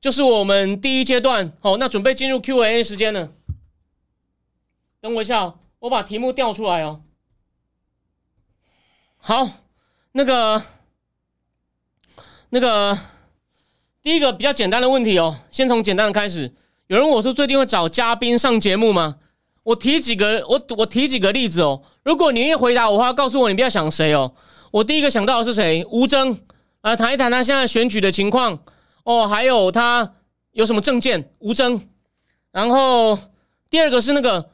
就是我们第一阶段。好，那准备进入 Q&A 时间了。等我一下，我把题目调出来哦。好，那个，那个，第一个比较简单的问题哦，先从简单的开始。有人问我说，最近会找嘉宾上节目吗？我提几个，我我提几个例子哦。如果你愿意回答我的话，告诉我你不要想谁哦。我第一个想到的是谁？吴征。啊，谈一谈他现在选举的情况哦，还有他有什么证件？吴征。然后第二个是那个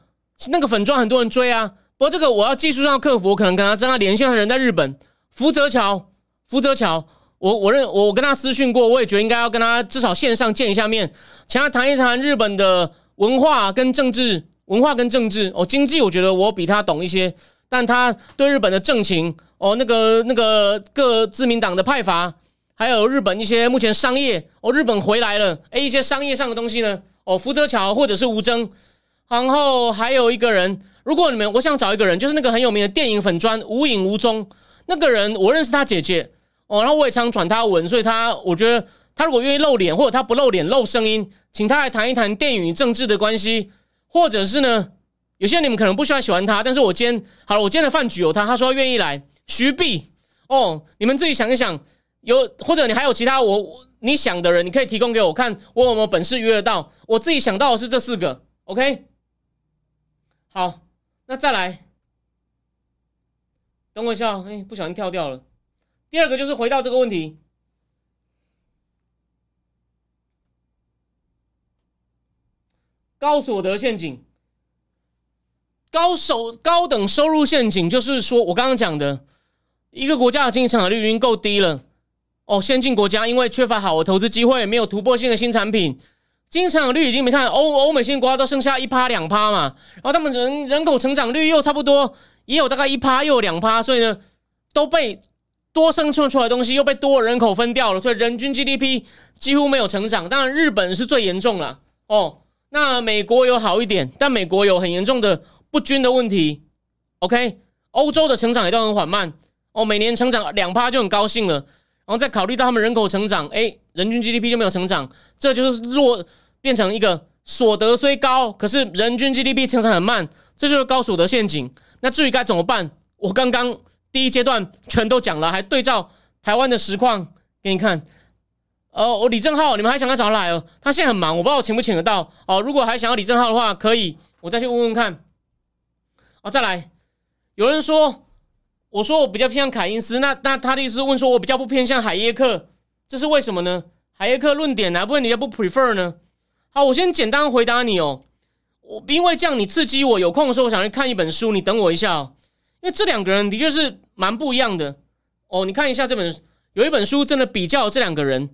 那个粉砖，很多人追啊。不过这个我要技术上克服，我可能跟他跟他连线的人在日本福泽桥，福泽桥，我我认我跟他私讯过，我也觉得应该要跟他至少线上见一下面，请他谈一谈日本的文化跟政治，文化跟政治哦，经济我觉得我比他懂一些，但他对日本的政情。哦，那个那个各自民党的派阀，还有日本一些目前商业哦，日本回来了，哎，一些商业上的东西呢，哦，福泽桥或者是吴征，然后还有一个人，如果你们我想找一个人，就是那个很有名的电影粉砖无影无踪。那个人，我认识他姐姐哦，然后我也常转他文，所以他我觉得他如果愿意露脸，或者他不露脸露声音，请他来谈一谈电影与政治的关系，或者是呢，有些你们可能不需要喜欢他，但是我今天好了，我今天的饭局有他，他说愿意来。徐碧哦，你们自己想一想，有或者你还有其他我你想的人，你可以提供给我看，我有没有本事约得到？我自己想到的是这四个，OK。好，那再来，等我一下，哎，不小心跳掉了。第二个就是回到这个问题，高所得陷阱，高收高等收入陷阱，就是说我刚刚讲的。一个国家的经济成长率已经够低了哦，先进国家因为缺乏好的投资机会，没有突破性的新产品，经济成长率已经没看欧欧美新国家都剩下一趴两趴嘛，然后他们人人口成长率又差不多也有大概一趴又有两趴，所以呢都被多生出出来的东西又被多人口分掉了，所以人均 GDP 几乎没有成长。当然日本是最严重了哦，那美国有好一点，但美国有很严重的不均的问题。OK，欧洲的成长也都很缓慢。哦，每年成长两趴就很高兴了，然后再考虑到他们人口成长，哎，人均 GDP 就没有成长，这就是落变成一个所得虽高，可是人均 GDP 成长很慢，这就是高所得陷阱。那至于该怎么办，我刚刚第一阶段全都讲了，还对照台湾的实况给你看。哦，我李正浩，你们还想要找他来哦？他现在很忙，我不知道我请不请得到。哦，如果还想要李正浩的话，可以，我再去问问看。哦，再来，有人说。我说我比较偏向凯因斯，那那他的意思是问说，我比较不偏向海耶克，这是为什么呢？海耶克论点哪部分你要不 prefer 呢？好，我先简单回答你哦。我因为这样你刺激我，有空的时候我想去看一本书，你等我一下哦。因为这两个人的确是蛮不一样的哦。你看一下这本有一本书真的比较这两个人，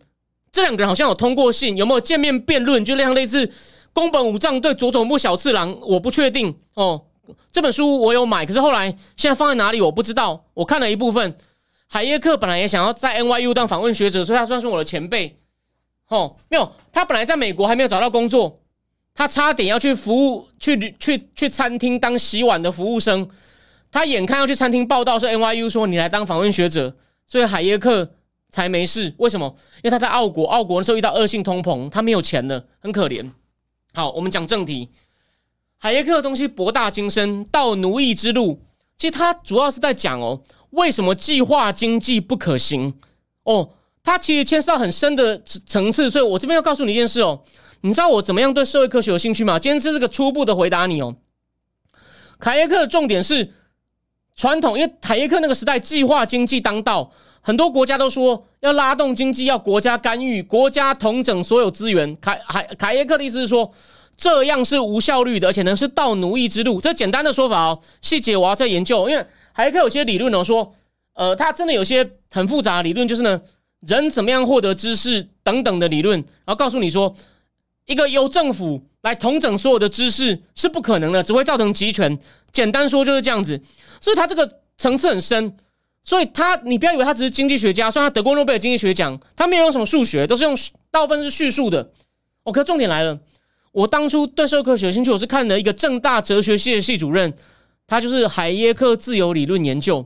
这两个人好像有通过信，有没有见面辩论？就像类似宫本武藏对佐佐木小次郎，我不确定哦。这本书我有买，可是后来现在放在哪里我不知道。我看了一部分，海耶克本来也想要在 NYU 当访问学者，所以他算是我的前辈。哦，没有，他本来在美国还没有找到工作，他差点要去服务，去去去餐厅当洗碗的服务生。他眼看要去餐厅报道，说 NYU 说你来当访问学者，所以海耶克才没事。为什么？因为他在澳国，澳国的时候遇到恶性通膨，他没有钱了，很可怜。好，我们讲正题。海耶克的东西博大精深，到奴役之路，其实他主要是在讲哦，为什么计划经济不可行哦，他其实牵涉到很深的层次，所以我这边要告诉你一件事哦，你知道我怎么样对社会科学有兴趣吗？今天这是个初步的回答你哦。凯耶克的重点是传统，因为凯耶克那个时代计划经济当道，很多国家都说要拉动经济，要国家干预，国家统整所有资源。凯海凯耶克的意思是说。这样是无效率的，而且呢是盗奴役之路。这简单的。说法哦，细节我要再研究。因为还可以有些理论呢说，呃，它真的。有些很复杂的。理论，就是呢，人怎么样获得知识等等的。理论，然后告诉你说，一个由政府来统整所有的。知识是不可能的，只会造成集权。简单说就是这样子，所以他这个层次很深。所以他，你不要以为他只是经济学家，虽然他得过诺贝尔经济学奖，他没有用什么数学，都是用大部分是叙述的。OK，重点来了，我当初对社会科学有兴趣，我是看了一个正大哲学系的系主任，他就是海耶克自由理论研究，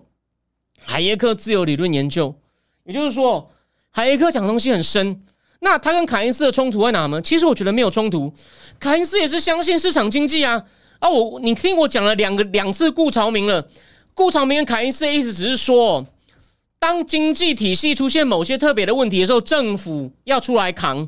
海耶克自由理论研究，也就是说，海耶克讲的东西很深。那他跟凯恩斯的冲突在哪呢？其实我觉得没有冲突，凯恩斯也是相信市场经济啊。啊，我你听我讲了两个两次顾朝明了。顾朝明跟凯恩斯的意思只是说，当经济体系出现某些特别的问题的时候，政府要出来扛；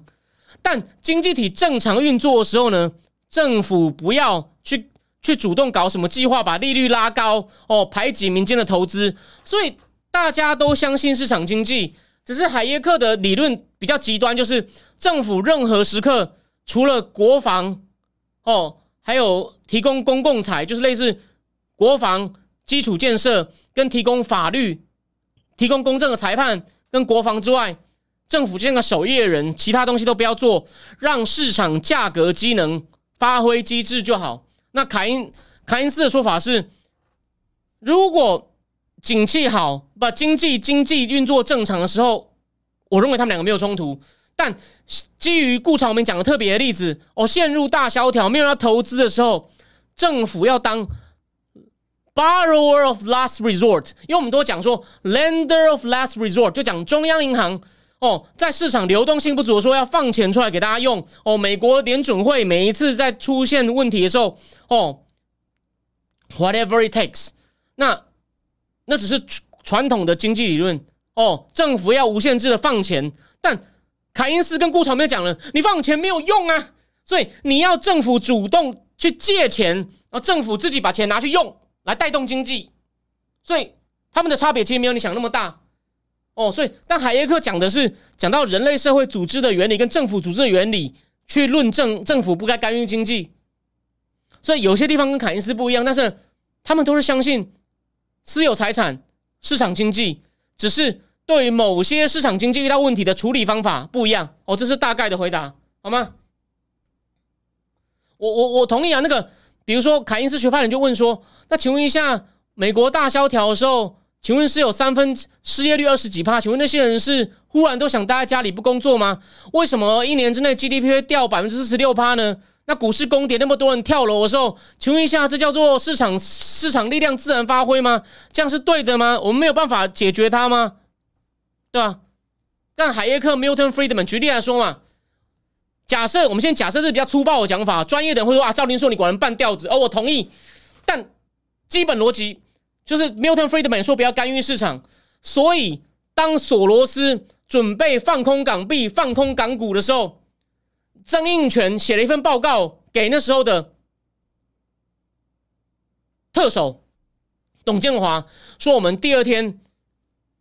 但经济体正常运作的时候呢，政府不要去去主动搞什么计划，把利率拉高哦，排挤民间的投资。所以大家都相信市场经济，只是海耶克的理论比较极端，就是政府任何时刻除了国防哦，还有提供公共财，就是类似国防。基础建设跟提供法律、提供公正的裁判跟国防之外，政府就像个守夜人，其他东西都不要做，让市场价格机能发挥机制就好。那凯因凯恩斯的说法是，如果景气好，把经济经济运作正常的时候，我认为他们两个没有冲突。但基于顾朝明讲的特别的例子，哦，陷入大萧条，没有要投资的时候，政府要当。Borrower of last resort，因为我们都讲说 lender of last resort，就讲中央银行哦，在市场流动性不足，说要放钱出来给大家用哦。美国联准会每一次在出现问题的时候，哦，whatever it takes，那那只是传统的经济理论哦。政府要无限制的放钱，但凯因斯跟顾长没有讲了，你放钱没有用啊，所以你要政府主动去借钱，然后政府自己把钱拿去用。来带动经济，所以他们的差别其实没有你想那么大哦。所以，但海耶克讲的是讲到人类社会组织的原理跟政府组织的原理，去论证政府不该干预经济。所以有些地方跟凯恩斯不一样，但是他们都是相信私有财产、市场经济，只是对于某些市场经济遇到问题的处理方法不一样哦。这是大概的回答，好吗？我我我同意啊，那个。比如说，凯因斯学派人就问说：“那请问一下，美国大萧条的时候，请问是有三分失业率二十几趴？请问那些人是忽然都想待在家里不工作吗？为什么一年之内 GDP 会掉百分之四十六趴呢？那股市攻跌，那么多人跳楼的时候，请问一下，这叫做市场市场力量自然发挥吗？这样是对的吗？我们没有办法解决它吗？对吧？但海耶克 Milton Friedman 举例来说嘛。”假设我们先假设是比较粗暴的讲法，专业的人会说啊，赵林说你果然半吊子哦，我同意。但基本逻辑就是 Milton Friedman 说不要干预市场，所以当索罗斯准备放空港币、放空港股的时候，曾荫权写了一份报告给那时候的特首董建华，说我们第二天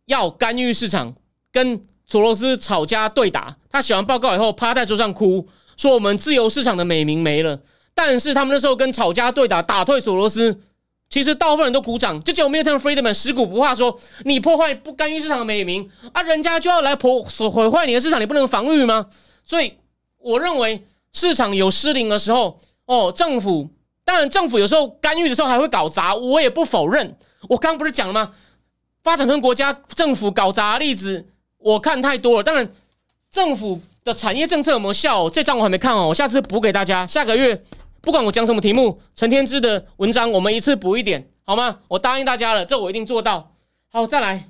要干预市场，跟。索罗斯吵架对打，他写完报告以后趴在桌上哭，说我们自由市场的美名没了。但是他们那时候跟吵架对打打退索罗斯，其实大部分人都鼓掌，就只有 Milton Friedman 死骨不怕，说你破坏不干预市场的美名啊，人家就要来破所毁坏你的市场，你不能防御吗？所以我认为市场有失灵的时候，哦，政府当然政府有时候干预的时候还会搞砸，我也不否认。我刚刚不是讲了吗？发展中国家政府搞砸的例子。我看太多了，当然，政府的产业政策有没有效？这张我还没看哦，我下次补给大家。下个月不管我讲什么题目，陈天之的文章我们一次补一点，好吗？我答应大家了，这我一定做到。好，再来，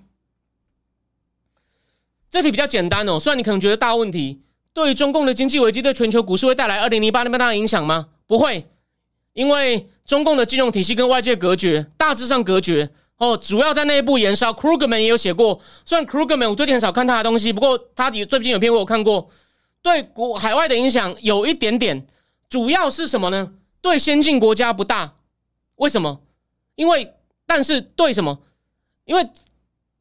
这题比较简单哦。虽然你可能觉得大问题，对于中共的经济危机对全球股市会带来二零零八那么大的影响吗？不会，因为中共的金融体系跟外界隔绝，大致上隔绝。哦，主要在内部燃烧。Krugman 也有写过，虽然 Krugman 我最近很少看他的东西，不过他最近有篇我有看过，对国海外的影响有一点点。主要是什么呢？对先进国家不大。为什么？因为但是对什么？因为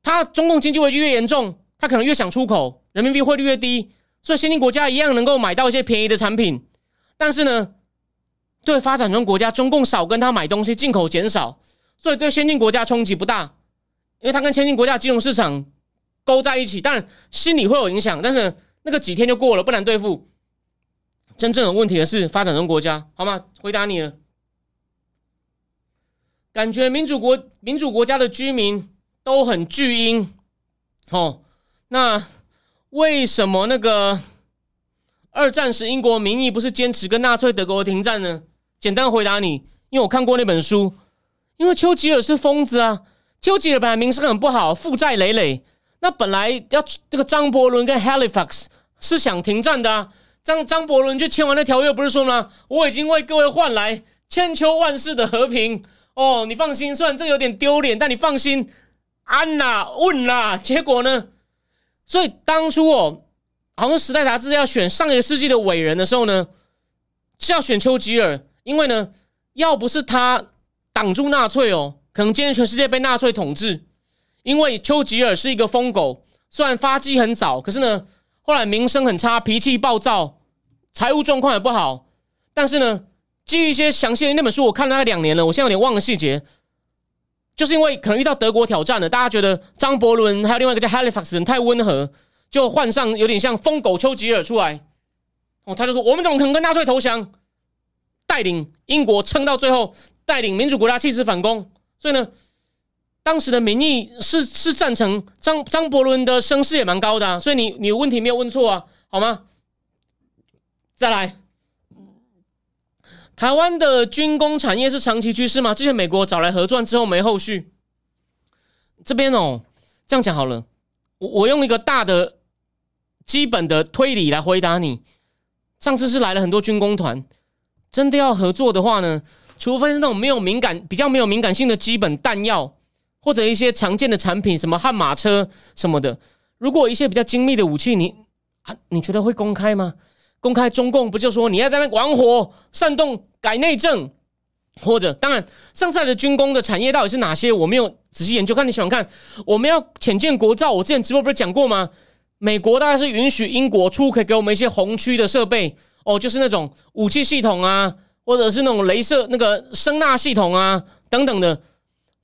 他中共经济危机越严重，他可能越想出口，人民币汇率越低，所以先进国家一样能够买到一些便宜的产品。但是呢，对发展中国家，中共少跟他买东西，进口减少。所以对先进国家冲击不大，因为它跟先进国家金融市场勾在一起，当然心里会有影响，但是那个几天就过了，不难对付。真正有问题的是发展中国家，好吗？回答你了。感觉民主国民主国家的居民都很巨婴，哦，那为什么那个二战时英国民意不是坚持跟纳粹德国停战呢？简单回答你，因为我看过那本书，因为丘吉尔是疯子啊，丘吉尔本来名声很不好，负债累累，那本来要这个张伯伦跟 Halifax 是想停战的啊。张张伯伦就签完那条约，不是说吗？我已经为各位换来千秋万世的和平哦，你放心。虽然这有点丢脸，但你放心，安呐，问啦。结果呢？所以当初哦，好像《时代》杂志要选上一个世纪的伟人的时候呢，是要选丘吉尔，因为呢，要不是他挡住纳粹哦，可能今天全世界被纳粹统治。因为丘吉尔是一个疯狗，虽然发迹很早，可是呢。后来名声很差，脾气暴躁，财务状况也不好。但是呢，基于一些详细的那本书，我看了大概两年了，我现在有点忘了细节。就是因为可能遇到德国挑战了，大家觉得张伯伦还有另外一个叫 Halifax 人太温和，就换上有点像疯狗丘吉尔出来。哦，他就说我们怎么可能跟纳粹投降？带领英国撑到最后，带领民主国家气势反攻。所以呢。当时的民意是是赞成张张伯伦的声势也蛮高的，所以你你问题没有问错啊，好吗？再来，台湾的军工产业是长期趋势吗？之前美国找来合作之后没后续，这边哦，这样讲好了，我我用一个大的基本的推理来回答你。上次是来了很多军工团，真的要合作的话呢，除非是那种没有敏感、比较没有敏感性的基本弹药。或者一些常见的产品，什么悍马车什么的。如果一些比较精密的武器，你啊，你觉得会公开吗？公开中共不就说你要在那玩火、煽动改内政？或者，当然，上次的军工的产业到底是哪些？我没有仔细研究。看你喜欢看，我们要浅见国造。我之前直播不是讲过吗？美国大概是允许英国出可以给我们一些红区的设备哦，就是那种武器系统啊，或者是那种镭射那个声纳系统啊等等的。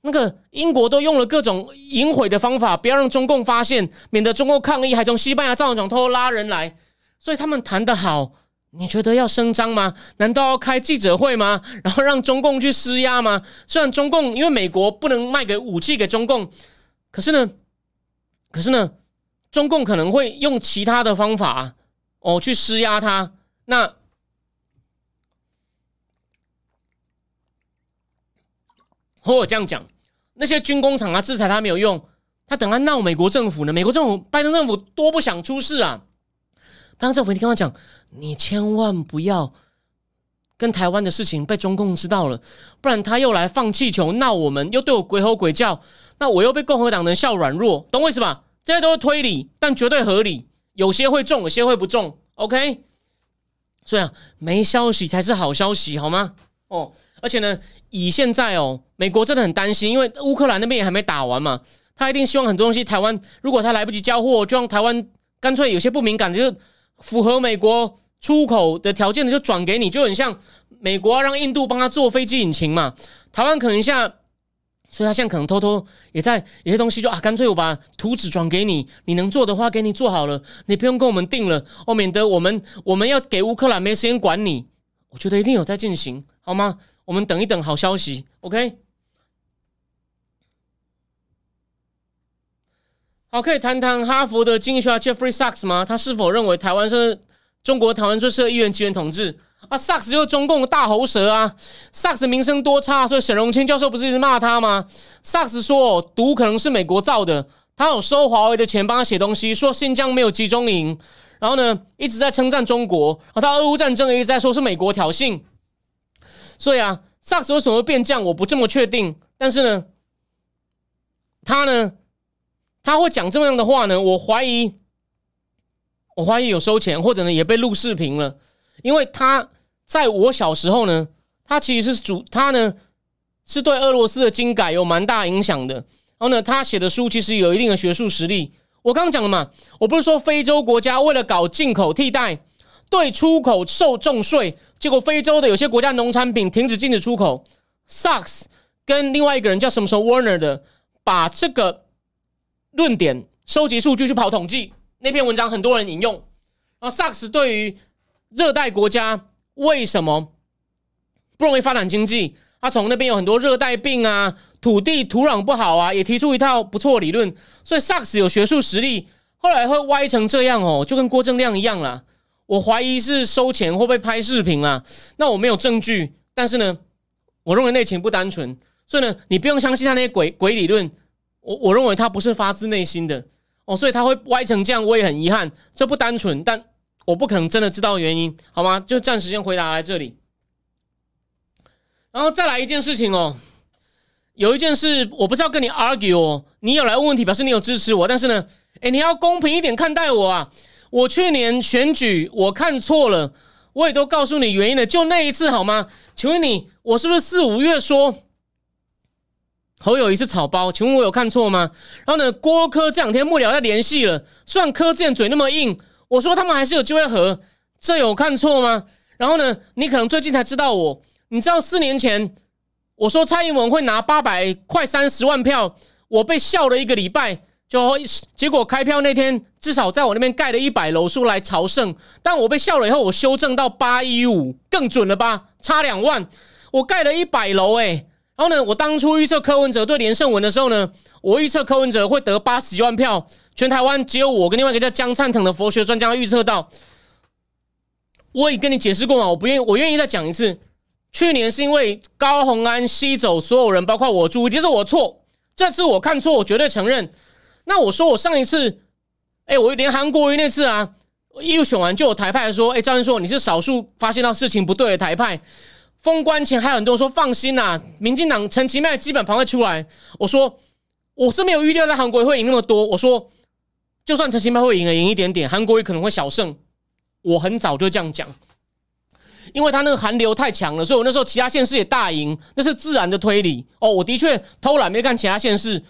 那个英国都用了各种淫毁的方法，不要让中共发现，免得中共抗议，还从西班牙造船厂偷偷拉人来。所以他们谈得好，你觉得要声张吗？难道要开记者会吗？然后让中共去施压吗？虽然中共因为美国不能卖给武器给中共，可是呢，可是呢，中共可能会用其他的方法哦去施压他。那或我这样讲。那些军工厂啊，制裁他没有用，他等他闹美国政府呢。美国政府拜登政府多不想出事啊！拜登政府，你跟他讲，你千万不要跟台湾的事情被中共知道了，不然他又来放气球闹我们，又对我鬼吼鬼叫，那我又被共和党人笑软弱，懂我意思吧？这些都是推理，但绝对合理，有些会中，有些会不中。OK，所以啊，没消息才是好消息，好吗？哦。而且呢，以现在哦，美国真的很担心，因为乌克兰那边也还没打完嘛，他一定希望很多东西台湾，如果他来不及交货，就让台湾干脆有些不敏感的，就符合美国出口的条件的，就转给你，就很像美国让印度帮他做飞机引擎嘛，台湾可能一下，所以他现在可能偷偷也在有些东西就啊，干脆我把图纸转给你，你能做的话给你做好了，你不用跟我们定了哦，免得我们我们要给乌克兰没时间管你，我觉得一定有在进行，好吗？我们等一等好消息，OK。好，可以谈谈哈佛的经济学家 Jeffrey Sachs 吗？他是否认为台湾是中国台湾最适合一元集权统治啊？Sachs 就是中共的大喉舌啊！Sachs 名声多差，所以沈荣清教授不是一直骂他吗？Sachs 说毒可能是美国造的，他有收华为的钱帮他写东西，说新疆没有集中营，然后呢一直在称赞中国，然后他俄乌战争一直在说是美国挑衅。所以啊，萨克斯为什么会变将？我不这么确定。但是呢，他呢，他会讲这么样的话呢？我怀疑，我怀疑有收钱，或者呢也被录视频了。因为他在我小时候呢，他其实是主，他呢是对俄罗斯的经改有蛮大影响的。然后呢，他写的书其实有一定的学术实力。我刚刚讲了嘛，我不是说非洲国家为了搞进口替代，对出口受重税。结果非洲的有些国家农产品停止禁止出口，Sachs 跟另外一个人叫什么时候 Warner 的，把这个论点收集数据去跑统计。那篇文章很多人引用。然后萨克斯对于热带国家为什么不容易发展经济？他从那边有很多热带病啊，土地土壤不好啊，也提出一套不错理论。所以萨克斯有学术实力，后来会歪成这样哦，就跟郭正亮一样啦。我怀疑是收钱会不会拍视频啊？那我没有证据，但是呢，我认为内情不单纯，所以呢，你不用相信他那些鬼鬼理论。我我认为他不是发自内心的哦，所以他会歪成这样，我也很遗憾，这不单纯，但我不可能真的知道原因，好吗？就暂时先回答来这里。然后再来一件事情哦，有一件事我不是要跟你 argue 哦，你有来问问题表示你有支持我，但是呢，哎，你要公平一点看待我啊！我去年选举我看错了，我也都告诉你原因了，就那一次好吗？请问你，我是不是四五月说侯友谊是草包？请问我有看错吗？然后呢，郭科这两天幕僚在联系了，虽然柯建嘴那么硬，我说他们还是有机会和，这有看错吗？然后呢，你可能最近才知道我。你知道四年前我说蔡英文会拿八百快三十万票，我被笑了一个礼拜，就结果开票那天至少在我那边盖了一百楼数来朝圣，但我被笑了以后，我修正到八一五，更准了吧？差两万，我盖了一百楼哎。然后呢，我当初预测柯文哲对连胜文的时候呢，我预测柯文哲会得八十几万票，全台湾只有我跟另外一个叫江灿腾的佛学专家预测到。我已跟你解释过嘛，我不愿意，我愿意再讲一次。去年是因为高鸿安吸走所有人，包括我注意，是我错。这次我看错，我绝对承认。那我说我上一次，哎，我连韩国瑜那次啊，一选完就有台派说，哎，赵云硕你是少数发现到事情不对的台派。封关前还有很多人说放心呐，民进党陈其迈基本盘会出来。我说我是没有预料在韩国瑜会赢那么多。我说就算陈其迈会赢了，赢一点点，韩国瑜可能会小胜。我很早就这样讲。因为他那个寒流太强了，所以我那时候其他县市也大赢，那是自然的推理哦。我的确偷懒没看其他县市，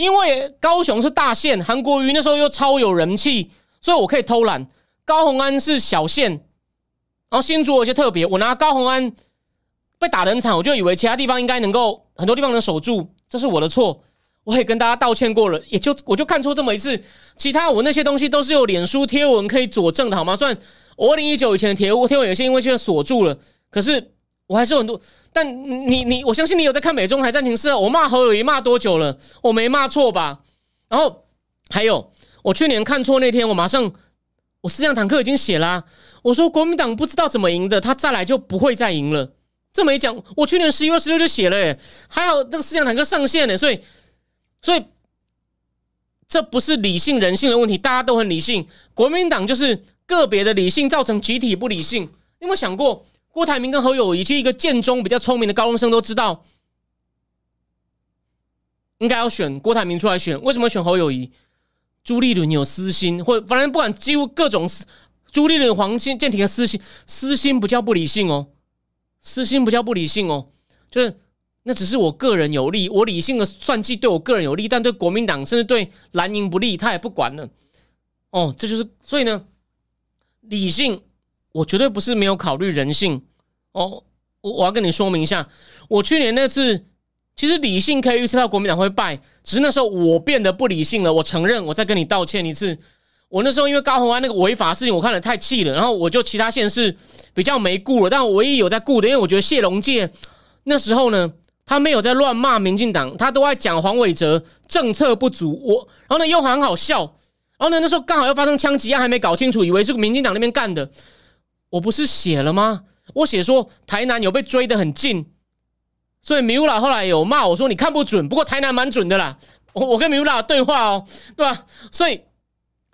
因为高雄是大县，韩国瑜那时候又超有人气，所以我可以偷懒。高鸿安是小县，然后新竹有些特别，我拿高鸿安被打得很惨，我就以为其他地方应该能够很多地方能守住，这是我的错。我也跟大家道歉过了，也就我就看错这么一次，其他我那些东西都是有脸书贴文可以佐证的，好吗？算我二零一九以前的贴文，贴文有些因为现在锁住了，可是我还是很多。但你你，我相信你有在看美中台战情室，我骂侯友谊骂多久了？我没骂错吧？然后还有，我去年看错那天，我马上我思想坦克已经写了，我说国民党不知道怎么赢的，他再来就不会再赢了。这没讲，我去年十一月十六就写了，哎，还好这个思想坦克上线了，所以。所以，这不是理性人性的问题，大家都很理性。国民党就是个别的理性造成集体不理性。你有没有想过，郭台铭跟侯友谊，其实一个建中比较聪明的高中生都知道，应该要选郭台铭出来选。为什么选侯友谊？朱立伦有私心，或反正不管几乎各种朱立伦、黄建建廷的私心，私心不叫不理性哦，私心不叫不理性哦，就是。那只是我个人有利，我理性的算计对我个人有利，但对国民党甚至对蓝营不利，他也不管了。哦，这就是所以呢，理性我绝对不是没有考虑人性。哦，我我要跟你说明一下，我去年那次其实理性可以预测到国民党会败，只是那时候我变得不理性了。我承认，我再跟你道歉一次。我那时候因为高鸿安那个违法事情，我看了太气了，然后我就其他县市比较没顾了，但我唯一有在顾的，因为我觉得谢龙介那时候呢。他没有在乱骂民进党，他都在讲黄伟哲政策不足。我，然后呢又很好笑，然后呢那时候刚好又发生枪击案，还没搞清楚，以为是民进党那边干的。我不是写了吗？我写说台南有被追得很近，所以米乌拉后来有骂我说你看不准，不过台南蛮准的啦。我我跟米乌拉对话哦，对吧？所以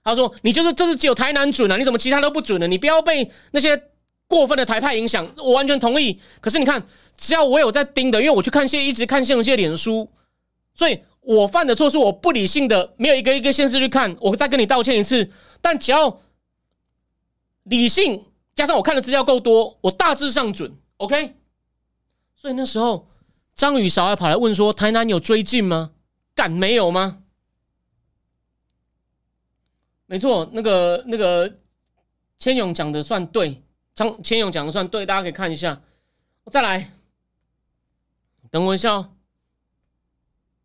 他说你就是这是只有台南准啊，你怎么其他都不准呢？你不要被那些。过分的台派影响，我完全同意。可是你看，只要我有在盯的，因为我去看谢，一直看谢龙介脸书，所以我犯的错是我不理性的，没有一个一个现实去看。我再跟你道歉一次。但只要理性加上我看的资料够多，我大致上准。OK。所以那时候张宇韶还跑来问说：“台南有追进吗？敢没有吗？”没错，那个那个千勇讲的算对。张千勇讲的算对，大家可以看一下。我再来，等我一下哦。